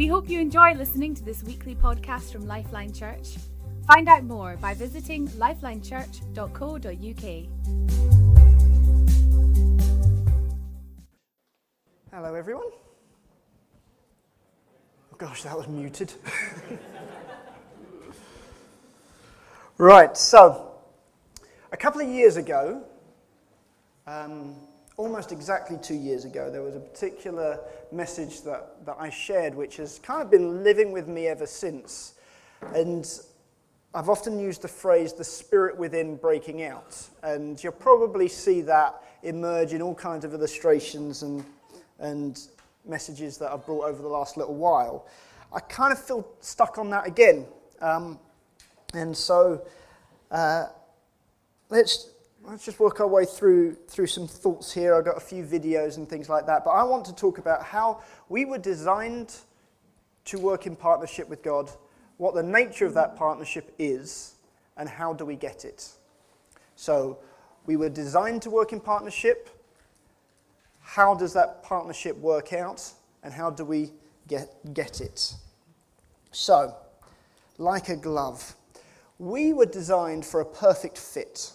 We hope you enjoy listening to this weekly podcast from Lifeline Church. Find out more by visiting lifelinechurch.co.uk. Hello, everyone. Oh, gosh, that was muted. right, so a couple of years ago, um, almost exactly two years ago, there was a particular message that, that I shared, which has kind of been living with me ever since. And I've often used the phrase the spirit within breaking out. And you'll probably see that emerge in all kinds of illustrations and, and messages that I've brought over the last little while. I kind of feel stuck on that again. Um, and so uh, let's let's just work our way through, through some thoughts here. I've got a few videos and things like that. But I want to talk about how we were designed to work in partnership with God, what the nature of that partnership is, and how do we get it. So, we were designed to work in partnership. How does that partnership work out, and how do we get, get it? So, like a glove, we were designed for a perfect fit.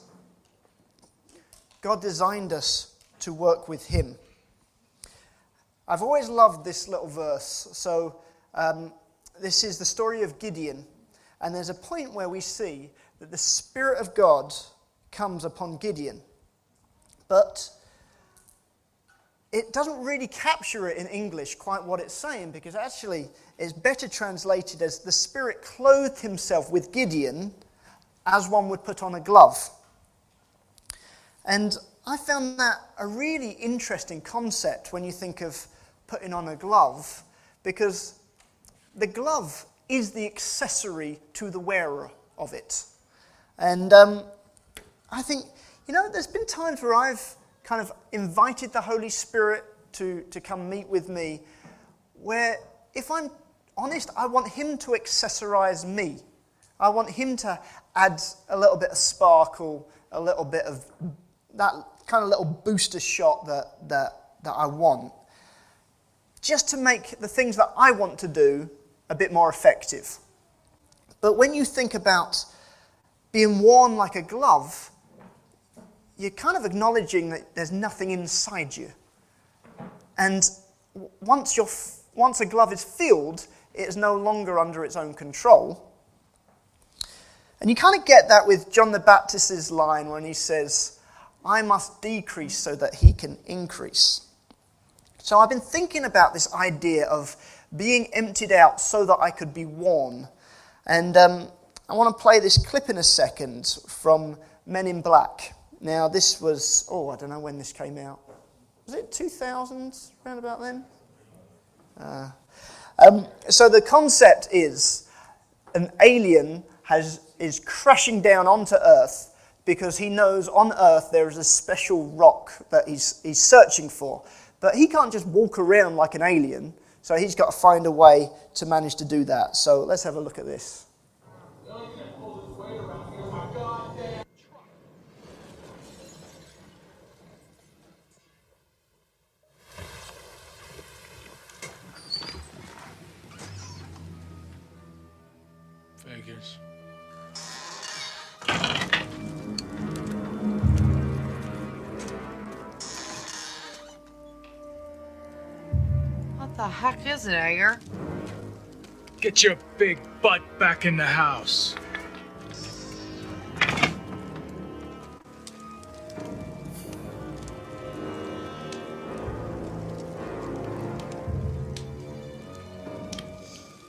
God designed us to work with Him. I've always loved this little verse. So, um, this is the story of Gideon. And there's a point where we see that the Spirit of God comes upon Gideon. But it doesn't really capture it in English quite what it's saying because actually it's better translated as the Spirit clothed himself with Gideon as one would put on a glove. And I found that a really interesting concept when you think of putting on a glove, because the glove is the accessory to the wearer of it. And um, I think, you know, there's been times where I've kind of invited the Holy Spirit to, to come meet with me, where if I'm honest, I want Him to accessorize me. I want Him to add a little bit of sparkle, a little bit of that kind of little booster shot that, that, that I want, just to make the things that I want to do a bit more effective. But when you think about being worn like a glove, you're kind of acknowledging that there's nothing inside you. And once, you're, once a glove is filled, it is no longer under its own control. And you kind of get that with John the Baptist's line when he says, I must decrease so that he can increase. So I've been thinking about this idea of being emptied out so that I could be worn. And um, I want to play this clip in a second from Men in Black. Now, this was, oh, I don't know when this came out. Was it 2000, around about then? Uh, um, so the concept is an alien has, is crashing down onto Earth because he knows on earth there is a special rock that he's, he's searching for. But he can't just walk around like an alien, so he's got to find a way to manage to do that. So let's have a look at this. Heck is it, Edgar? Get your big butt back in the house.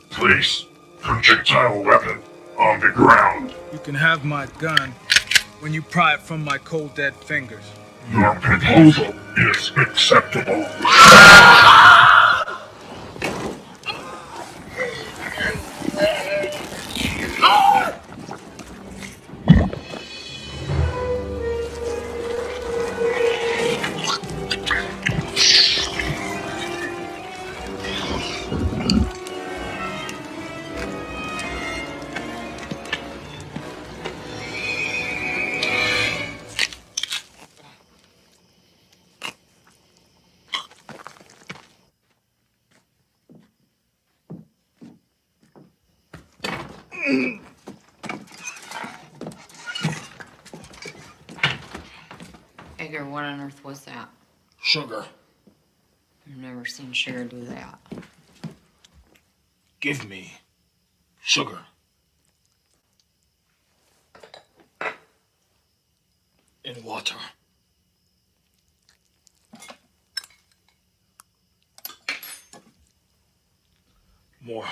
Please, projectile weapon on the ground. You can have my gun when you pry it from my cold dead fingers. Your proposal is acceptable. In water. More.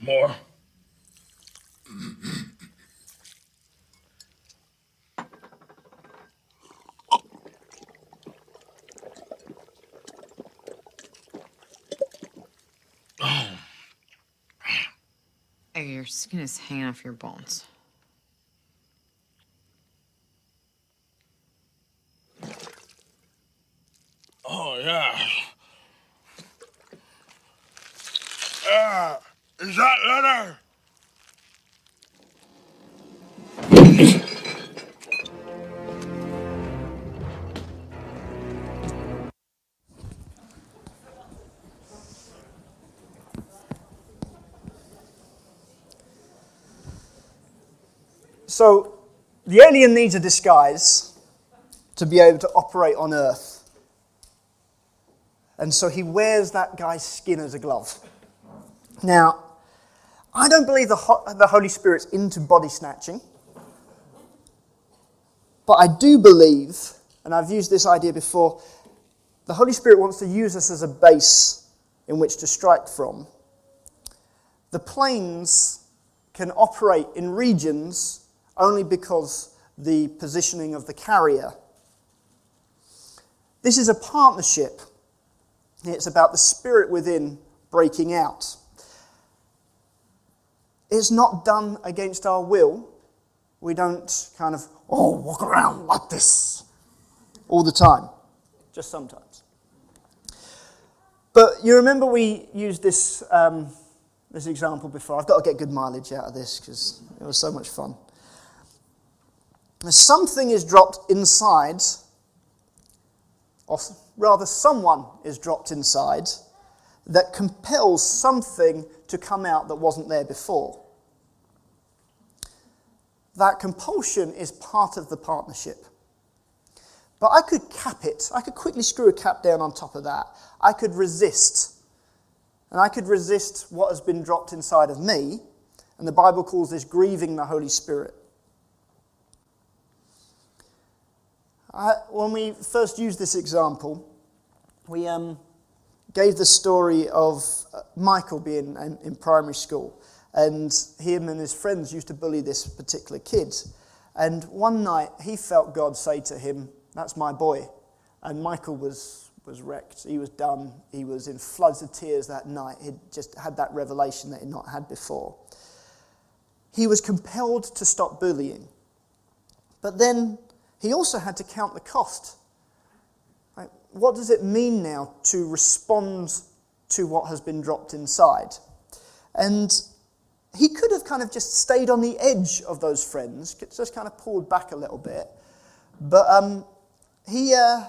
More. Skin is hanging off your bones. The alien needs a disguise to be able to operate on Earth. And so he wears that guy's skin as a glove. Now, I don't believe the, Ho- the Holy Spirit's into body snatching. But I do believe, and I've used this idea before, the Holy Spirit wants to use us as a base in which to strike from. The planes can operate in regions only because the positioning of the carrier. This is a partnership. It's about the spirit within breaking out. It's not done against our will. We don't kind of, oh, walk around like this all the time, just sometimes. But you remember we used this, um, this example before. I've got to get good mileage out of this because it was so much fun. Something is dropped inside, or rather, someone is dropped inside that compels something to come out that wasn't there before. That compulsion is part of the partnership. But I could cap it. I could quickly screw a cap down on top of that. I could resist. And I could resist what has been dropped inside of me. And the Bible calls this grieving the Holy Spirit. I, when we first used this example, we um, gave the story of uh, Michael being in, in, primary school, and him and his friends used to bully this particular kid. And one night he felt God say to him, That's my boy. And Michael was, was wrecked. He was done. He was in floods of tears that night. He'd just had that revelation that he'd not had before. He was compelled to stop bullying. But then he also had to count the cost. Right? What does it mean now to respond to what has been dropped inside? And he could have kind of just stayed on the edge of those friends, just kind of pulled back a little bit. But um, he, uh,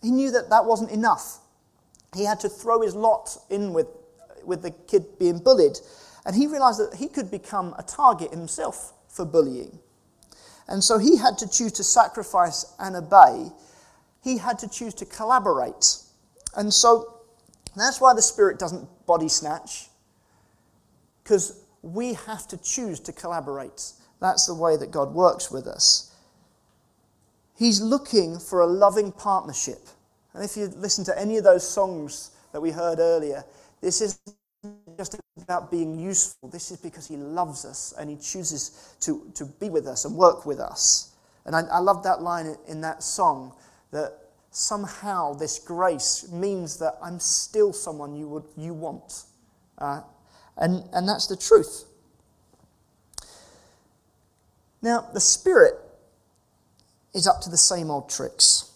he knew that that wasn't enough. He had to throw his lot in with, with the kid being bullied. And he realized that he could become a target himself for bullying. And so he had to choose to sacrifice and obey. He had to choose to collaborate. And so that's why the Spirit doesn't body snatch, because we have to choose to collaborate. That's the way that God works with us. He's looking for a loving partnership. And if you listen to any of those songs that we heard earlier, this is just about being useful. This is because He loves us and He chooses to, to be with us and work with us. And I, I love that line in that song that somehow this grace means that I'm still someone you, would, you want. Uh, and, and that's the truth. Now, the Spirit is up to the same old tricks.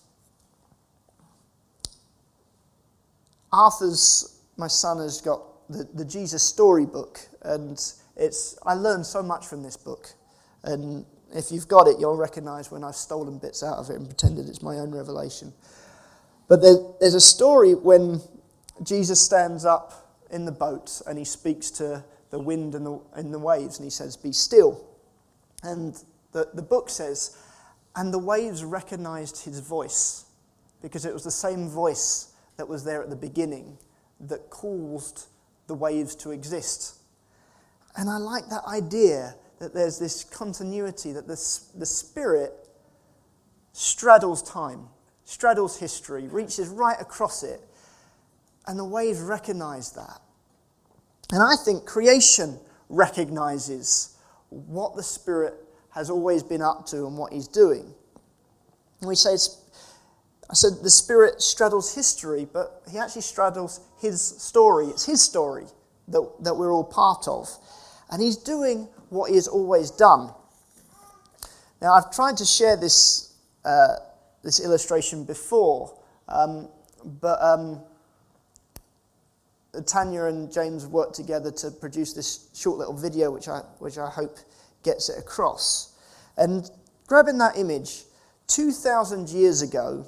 Arthur's, my son, has got the, the Jesus storybook, and it's, I learned so much from this book. And if you've got it, you'll recognize when I've stolen bits out of it and pretended it's my own revelation. But there, there's a story when Jesus stands up in the boat and he speaks to the wind and the, and the waves and he says, Be still. And the, the book says, And the waves recognized his voice because it was the same voice that was there at the beginning that caused the waves to exist. And I like that idea that there's this continuity, that the, the Spirit straddles time, straddles history, reaches right across it, and the waves recognize that. And I think creation recognizes what the Spirit has always been up to and what He's doing. And we say, I said the Spirit straddles history, but He actually straddles His story. It's His story that, that we're all part of. And He's doing what He has always done. Now, I've tried to share this, uh, this illustration before, um, but. Um, Tanya and James worked together to produce this short little video, which I, which I hope gets it across. And grabbing that image, 2,000 years ago,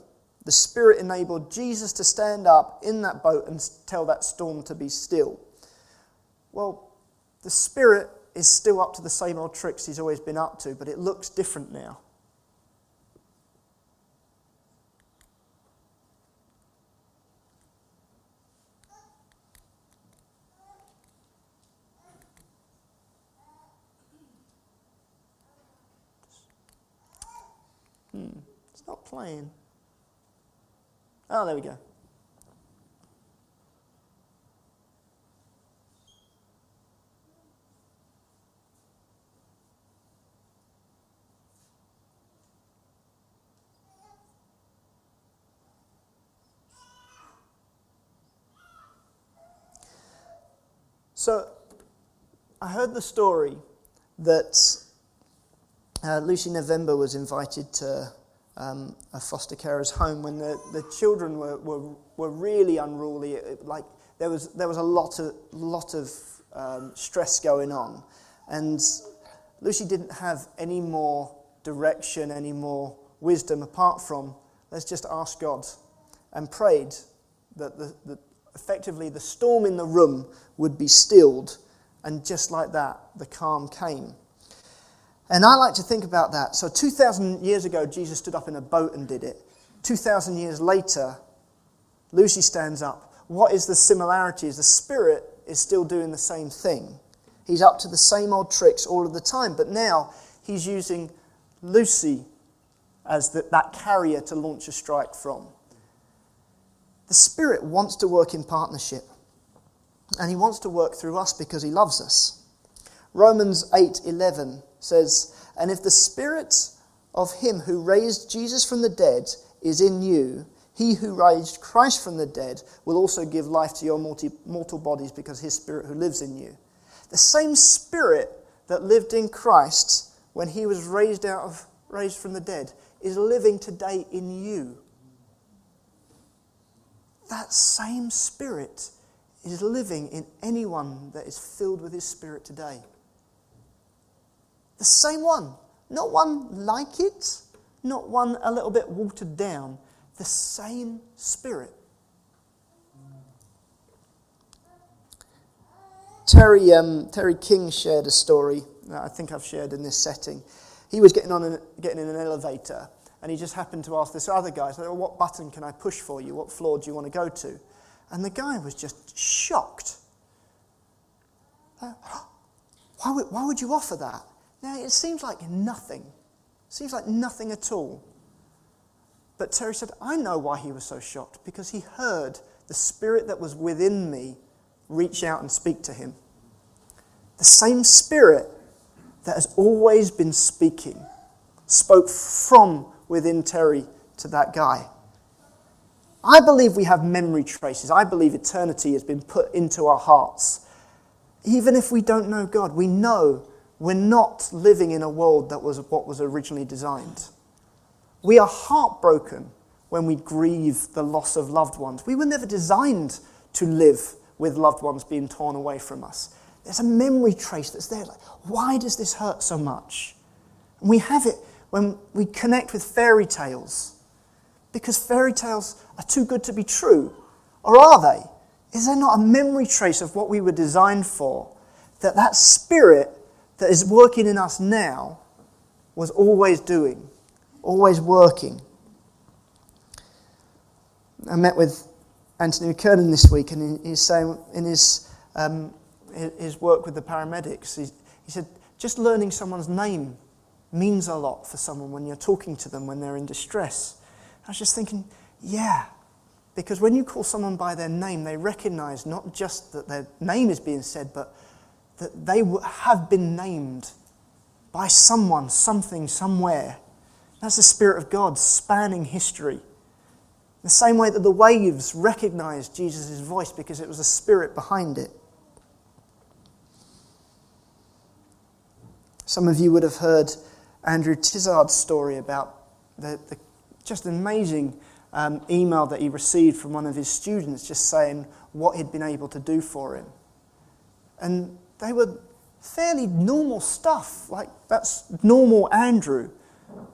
the Spirit enabled Jesus to stand up in that boat and tell that storm to be still. Well, the Spirit is still up to the same old tricks he's always been up to, but it looks different now. Hmm, it's not playing. Oh, there we go. So, I heard the story that uh, Lucy November was invited to um, a foster carer's home when the, the children were, were, were really unruly. It, like there was, there was a lot of, lot of um, stress going on. And Lucy didn't have any more direction, any more wisdom apart from let's just ask God and prayed that the, the, effectively the storm in the room would be stilled. And just like that, the calm came. And I like to think about that. So, 2,000 years ago, Jesus stood up in a boat and did it. 2,000 years later, Lucy stands up. What is the similarities? The Spirit is still doing the same thing. He's up to the same old tricks all of the time, but now he's using Lucy as the, that carrier to launch a strike from. The Spirit wants to work in partnership, and he wants to work through us because he loves us. Romans 8:11 says, And if the spirit of him who raised Jesus from the dead is in you, he who raised Christ from the dead will also give life to your mortal bodies because his spirit who lives in you. The same spirit that lived in Christ when he was raised out of raised from the dead is living today in you. That same spirit is living in anyone that is filled with his spirit today. The same one. Not one like it, not one a little bit watered down. The same Spirit. Terry, um, Terry King shared a story that I think I've shared in this setting. He was getting, on an, getting in an elevator and he just happened to ask this other guy, What button can I push for you? What floor do you want to go to? And the guy was just shocked. Why would, why would you offer that? Now, it seems like nothing. Seems like nothing at all. But Terry said, I know why he was so shocked, because he heard the spirit that was within me reach out and speak to him. The same spirit that has always been speaking spoke from within Terry to that guy. I believe we have memory traces. I believe eternity has been put into our hearts. Even if we don't know God, we know we're not living in a world that was what was originally designed. We are heartbroken when we grieve the loss of loved ones. We were never designed to live with loved ones being torn away from us. There's a memory trace that's there. Like, why does this hurt so much? And we have it when we connect with fairy tales. Because fairy tales are too good to be true. Or are they? is there not a memory trace of what we were designed for? That that spirit that is working in us now was always doing, always working. I met with Anthony McKernan this week, and he's saying in his, um, his work with the paramedics, he, he said, just learning someone's name means a lot for someone when you're talking to them when they're in distress. I was just thinking, yeah, because when you call someone by their name, they recognize not just that their name is being said, but that they have been named by someone, something, somewhere. That's the Spirit of God spanning history. The same way that the waves recognized Jesus' voice because it was a Spirit behind it. Some of you would have heard Andrew Tizard's story about the, the just amazing um, email that he received from one of his students just saying what he'd been able to do for him. And they were fairly normal stuff, like that's normal Andrew.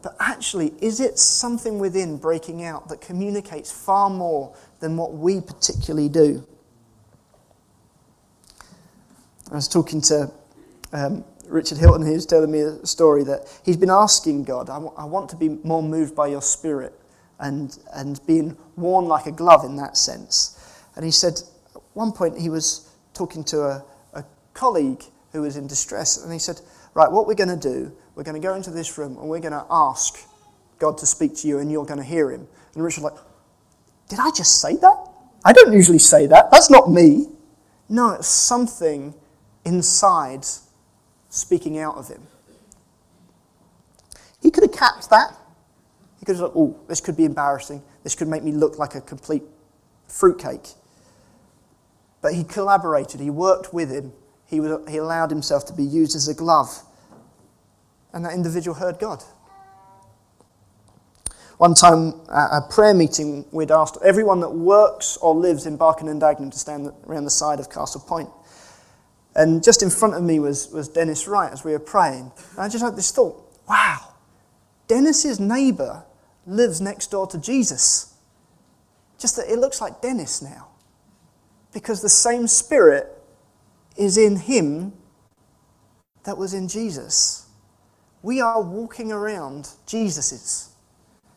But actually, is it something within breaking out that communicates far more than what we particularly do? I was talking to um, Richard Hilton, he was telling me a story that he's been asking God, I, w- I want to be more moved by your spirit and, and being worn like a glove in that sense. And he said, at one point, he was talking to a colleague who was in distress, and he said, Right, what we're going to do we're going to go into this room and we're going to ask God to speak to you and you're going to hear him. And Richard's like, Did I just say that? I don't usually say that. That's not me. No, it's something inside speaking out of him. He could have capped that. He could have said, Oh, this could be embarrassing. This could make me look like a complete fruitcake. But he collaborated, he worked with him, he, would, he allowed himself to be used as a glove and that individual heard God. One time at a prayer meeting, we'd asked everyone that works or lives in Barking and Dagenham to stand around the side of Castle Point. And just in front of me was, was Dennis Wright as we were praying. And I just had this thought wow, Dennis's neighbour lives next door to Jesus. Just that it looks like Dennis now. Because the same spirit is in him that was in Jesus we are walking around Jesus's.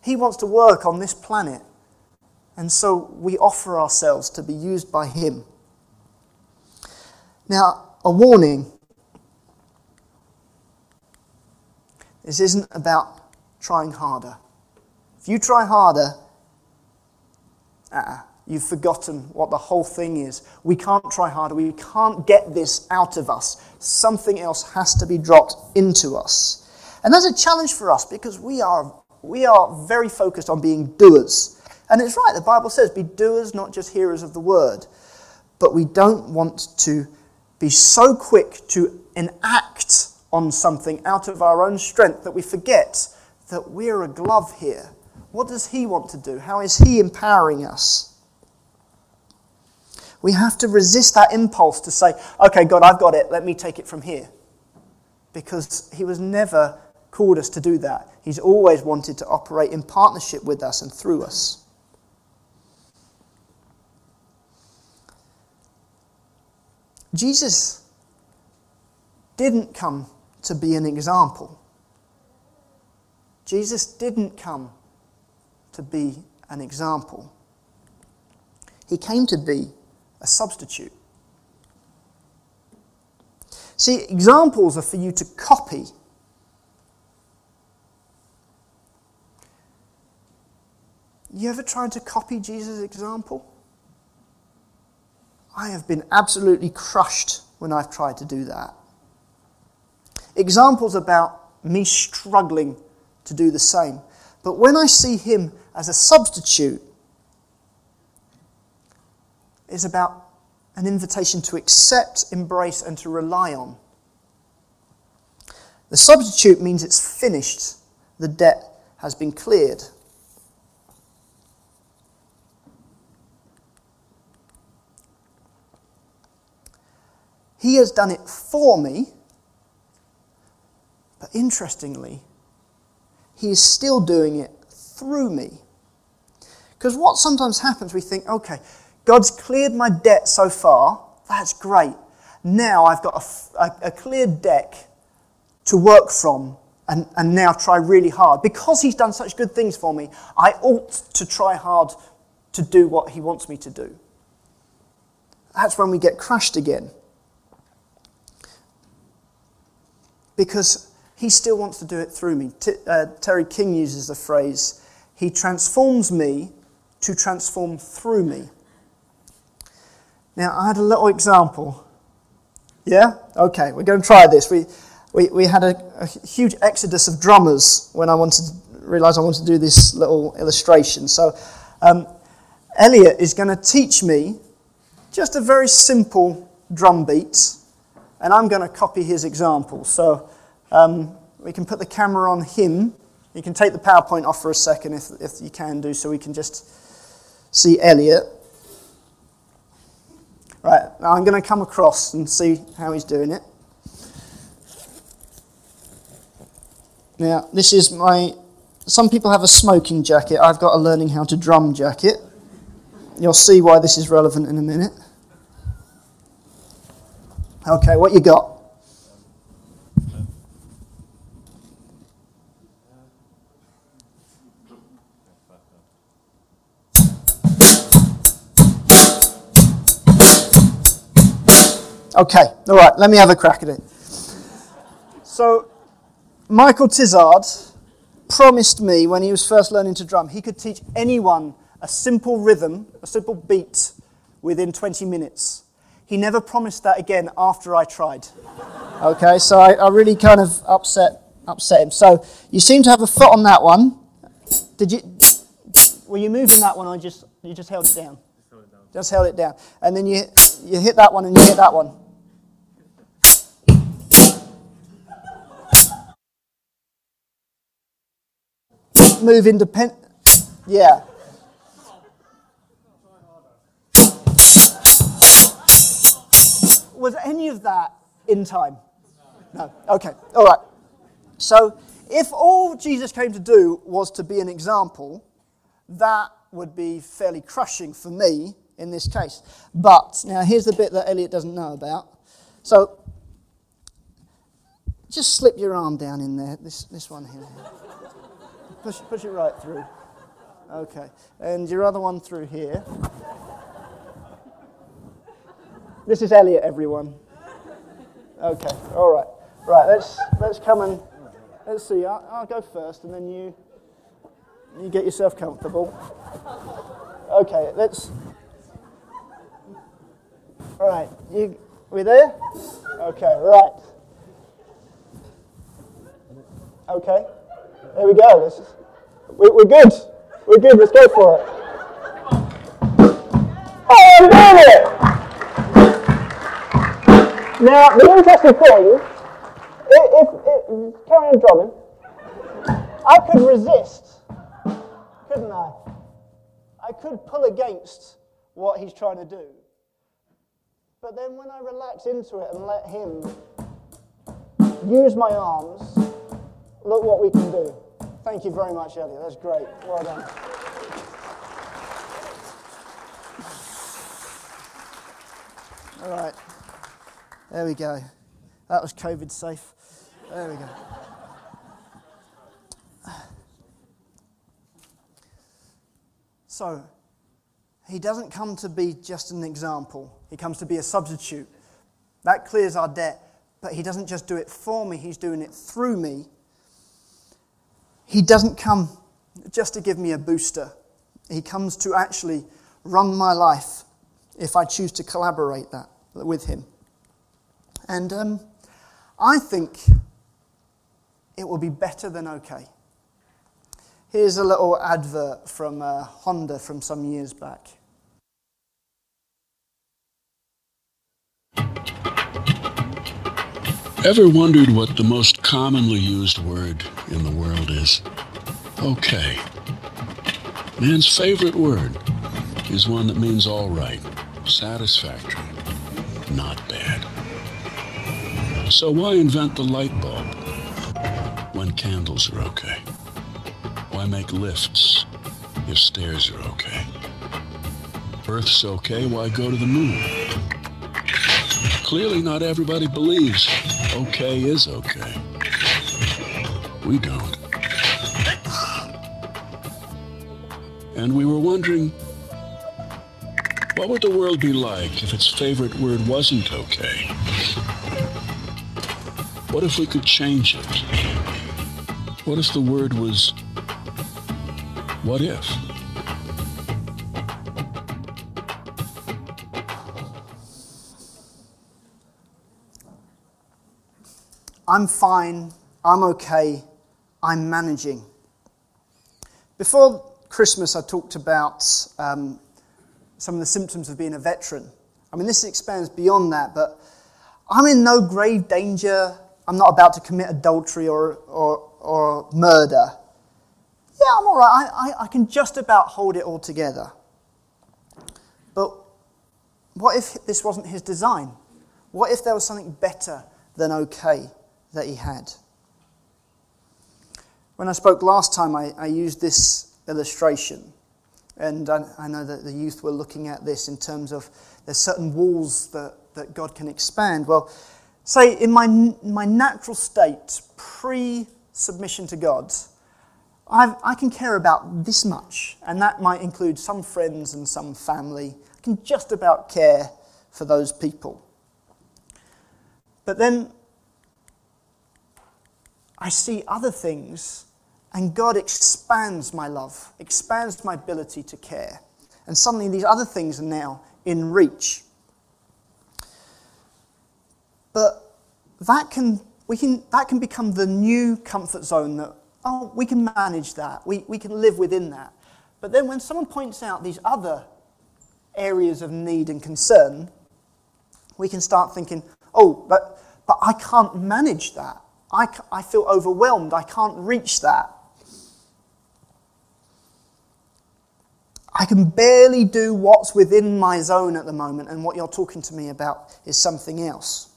He wants to work on this planet. And so we offer ourselves to be used by Him. Now, a warning this isn't about trying harder. If you try harder, uh-uh, you've forgotten what the whole thing is. We can't try harder. We can't get this out of us. Something else has to be dropped into us. And that's a challenge for us because we are, we are very focused on being doers. And it's right, the Bible says, be doers, not just hearers of the word. But we don't want to be so quick to enact on something out of our own strength that we forget that we're a glove here. What does He want to do? How is He empowering us? We have to resist that impulse to say, okay, God, I've got it, let me take it from here. Because He was never called us to do that. He's always wanted to operate in partnership with us and through us. Jesus didn't come to be an example. Jesus didn't come to be an example. He came to be a substitute. See, examples are for you to copy You ever tried to copy Jesus' example? I have been absolutely crushed when I've tried to do that. Examples about me struggling to do the same. But when I see him as a substitute, it's about an invitation to accept, embrace, and to rely on. The substitute means it's finished, the debt has been cleared. He has done it for me. But interestingly, He is still doing it through me. Because what sometimes happens, we think, okay, God's cleared my debt so far. That's great. Now I've got a, a, a clear deck to work from and, and now try really hard. Because He's done such good things for me, I ought to try hard to do what He wants me to do. That's when we get crushed again. Because He still wants to do it through me. T- uh, Terry King uses the phrase, He transforms me to transform through me. Now, I had a little example. Yeah? Okay, we're going to try this. We, we, we had a, a huge exodus of drummers when I wanted to realize I wanted to do this little illustration. So, um, Elliot is going to teach me just a very simple drum beat, and I'm going to copy his example. So, um, we can put the camera on him. You can take the PowerPoint off for a second if, if you can do, so we can just see Elliot. Right, now I'm going to come across and see how he's doing it. Now, this is my. Some people have a smoking jacket. I've got a learning how to drum jacket. You'll see why this is relevant in a minute. Okay, what you got? Okay, all right, let me have a crack at it. So, Michael Tizard promised me when he was first learning to drum, he could teach anyone a simple rhythm, a simple beat within 20 minutes. He never promised that again after I tried. Okay, so I, I really kind of upset, upset him. So, you seem to have a foot on that one. Did you, were you moving that one or just, you just held it down? Just held it down. And then you, you hit that one and you hit that one. Move independent. Yeah. Was any of that in time? No. Okay. All right. So, if all Jesus came to do was to be an example, that would be fairly crushing for me in this case. But now here's the bit that Elliot doesn't know about. So, just slip your arm down in there. This this one here. Push, push it right through. Okay. And your other one through here. This is Elliot, everyone. Okay. All right. Right. Let's let's come and let's see. I'll, I'll go first, and then you you get yourself comfortable. Okay. Let's. All right. You we there? Okay. Right. Okay. There we go. This is, we, we're good. We're good. Let's go for it. Oh, I'm doing it! Now, the interesting thing, if, if, carry on drumming, I could resist, couldn't I? I could pull against what he's trying to do. But then when I relax into it and let him use my arms, look what we can do. Thank you very much, Elliot. That's great. Well done. All right. There we go. That was COVID safe. There we go. So, he doesn't come to be just an example, he comes to be a substitute. That clears our debt, but he doesn't just do it for me, he's doing it through me he doesn't come just to give me a booster, He comes to actually run my life if I choose to collaborate that with Him. And um, I think it will be better than okay. Here's a little advert from uh, Honda from some years back. Ever wondered what the most commonly used word in the world is? Okay. Man's favorite word is one that means all right, satisfactory, not bad. So why invent the light bulb when candles are okay? Why make lifts if stairs are okay? Earth's okay, why go to the moon? Clearly, not everybody believes okay is okay. We don't. And we were wondering what would the world be like if its favorite word wasn't okay? What if we could change it? What if the word was what if? I'm fine, I'm okay, I'm managing. Before Christmas, I talked about um, some of the symptoms of being a veteran. I mean, this expands beyond that, but I'm in no grave danger. I'm not about to commit adultery or, or, or murder. Yeah, I'm all right. I, I, I can just about hold it all together. But what if this wasn't his design? What if there was something better than okay that he had? When I spoke last time, I, I used this illustration. And I, I, know that the youth were looking at this in terms of there's certain walls that, that God can expand. Well, say in my, my natural state, pre submission to God, I've, i can care about this much, and that might include some friends and some family. I can just about care for those people. But then I see other things and God expands my love, expands my ability to care. And suddenly these other things are now in reach. But that can, we can, that can become the new comfort zone that, oh, we can manage that, we, we can live within that. But then when someone points out these other areas of need and concern, we can start thinking, oh, but, but I can't manage that. I, I feel overwhelmed. I can't reach that. I can barely do what's within my zone at the moment, and what you're talking to me about is something else.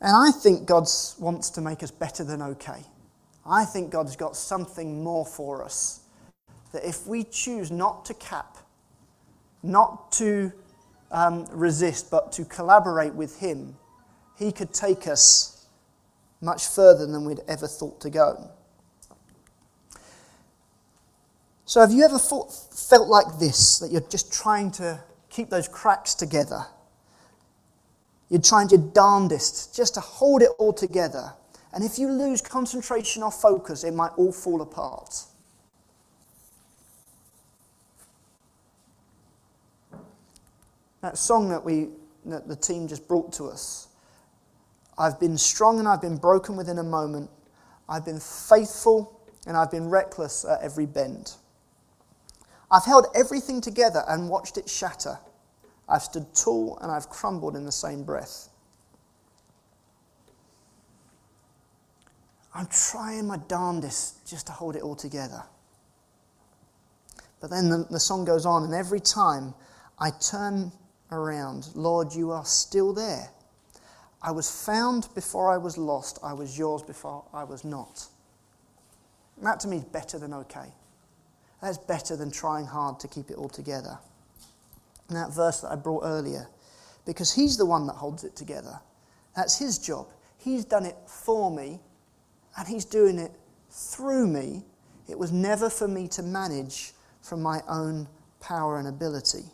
And I think God wants to make us better than okay. I think God's got something more for us. That if we choose not to cap, not to um, resist, but to collaborate with Him, He could take us much further than we'd ever thought to go. So, have you ever felt, felt like this, that you're just trying to keep those cracks together? You're trying your darndest just to hold it all together. And if you lose concentration or focus, it might all fall apart. That song that, we, that the team just brought to us I've been strong and I've been broken within a moment. I've been faithful and I've been reckless at every bend. I've held everything together and watched it shatter. I've stood tall and I've crumbled in the same breath. I'm trying my darndest just to hold it all together. But then the, the song goes on, and every time I turn around, Lord, you are still there. I was found before I was lost. I was yours before I was not. And that to me is better than okay. That's better than trying hard to keep it all together. And that verse that I brought earlier, because He's the one that holds it together. That's His job. He's done it for me, and He's doing it through me. It was never for me to manage from my own power and ability.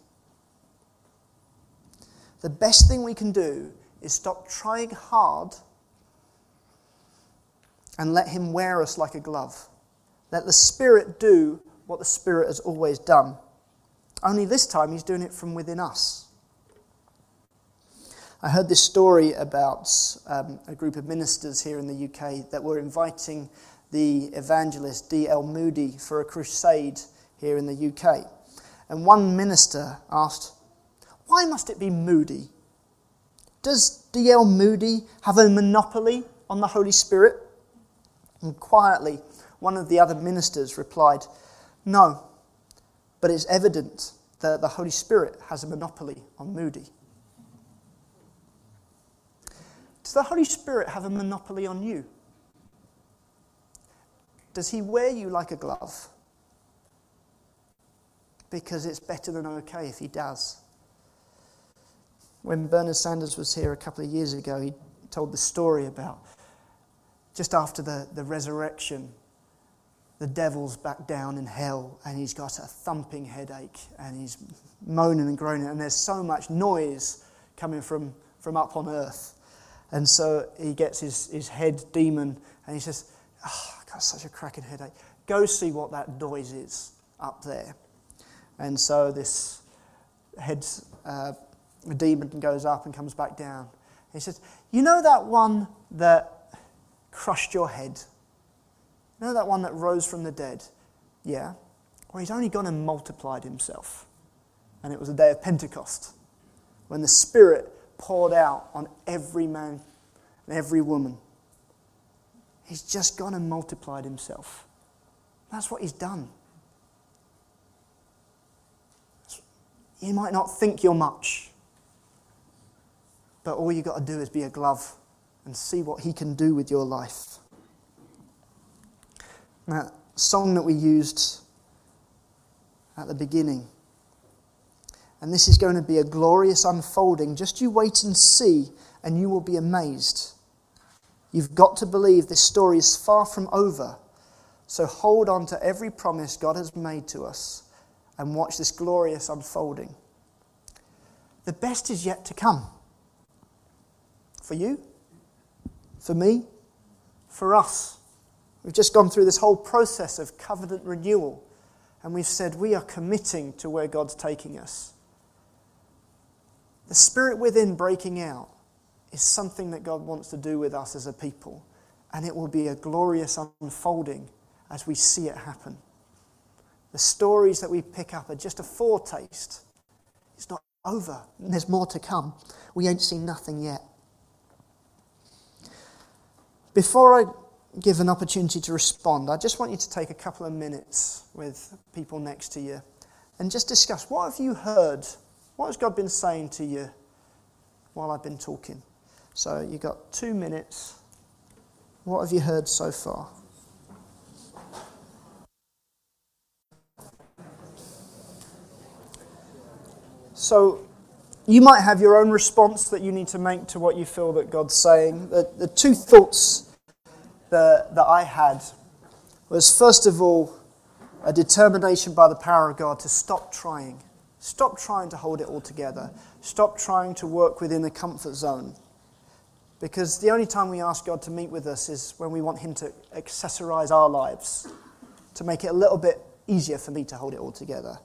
The best thing we can do is stop trying hard and let Him wear us like a glove. Let the Spirit do what the Spirit has always done. Only this time, He's doing it from within us. I heard this story about um, a group of ministers here in the UK that were inviting the evangelist D.L. Moody for a crusade here in the UK. And one minister asked, Why must it be Moody? Does D.L. Moody have a monopoly on the Holy Spirit? And quietly, one of the other ministers replied, no, but it's evident that the Holy Spirit has a monopoly on Moody. Does the Holy Spirit have a monopoly on you? Does he wear you like a glove? because it's better than okay if he does. When Bernard Sanders was here a couple of years ago, he told the story about just after the, the resurrection, the devil's back down in hell and he's got a thumping headache and he's moaning and groaning, and there's so much noise coming from, from up on earth. And so he gets his, his head demon and he says, oh, I've got such a cracking headache. Go see what that noise is up there. And so this head uh, demon goes up and comes back down. He says, You know that one that crushed your head? You know that one that rose from the dead? Yeah. Well, he's only gone and multiplied himself. And it was the day of Pentecost when the Spirit poured out on every man and every woman. He's just gone and multiplied himself. That's what he's done. You might not think you're much, but all you've got to do is be a glove and see what he can do with your life. That song that we used at the beginning. And this is going to be a glorious unfolding. Just you wait and see, and you will be amazed. You've got to believe this story is far from over. So hold on to every promise God has made to us and watch this glorious unfolding. The best is yet to come. For you, for me, for us. We've just gone through this whole process of covenant renewal, and we've said we are committing to where God's taking us. The spirit within breaking out is something that God wants to do with us as a people, and it will be a glorious unfolding as we see it happen. The stories that we pick up are just a foretaste. It's not over, there's more to come. We ain't seen nothing yet. Before I give an opportunity to respond, I just want you to take a couple of minutes with people next to you and just discuss what have you heard what has God been saying to you while I've been talking? So you've got two minutes. What have you heard so far? So you might have your own response that you need to make to what you feel that God's saying. The, the two thoughts that, that I had was first of all, a determination by the power of God to stop trying. Stop trying to hold it all together. Stop trying to work within a comfort zone. Because the only time we ask God to meet with us is when we want Him to accessorize our lives, to make it a little bit easier for me to hold it all together.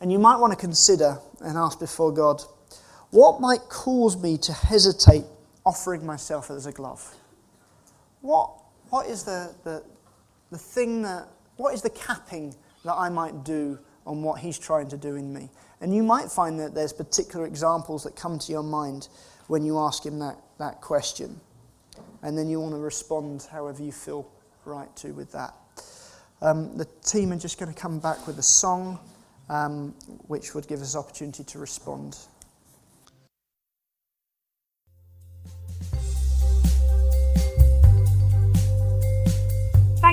And you might want to consider and ask before God, what might cause me to hesitate offering myself as a glove? What, what is the, the, the thing that, what is the capping that I might do on what He's trying to do in me. And you might find that there's particular examples that come to your mind when you ask Him that, that question. And then you want to respond however you feel right to with that. Um, the team are just going to come back with a song um, which would give us opportunity to respond.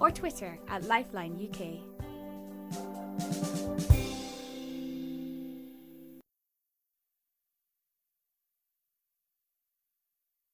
or Twitter at Lifeline UK.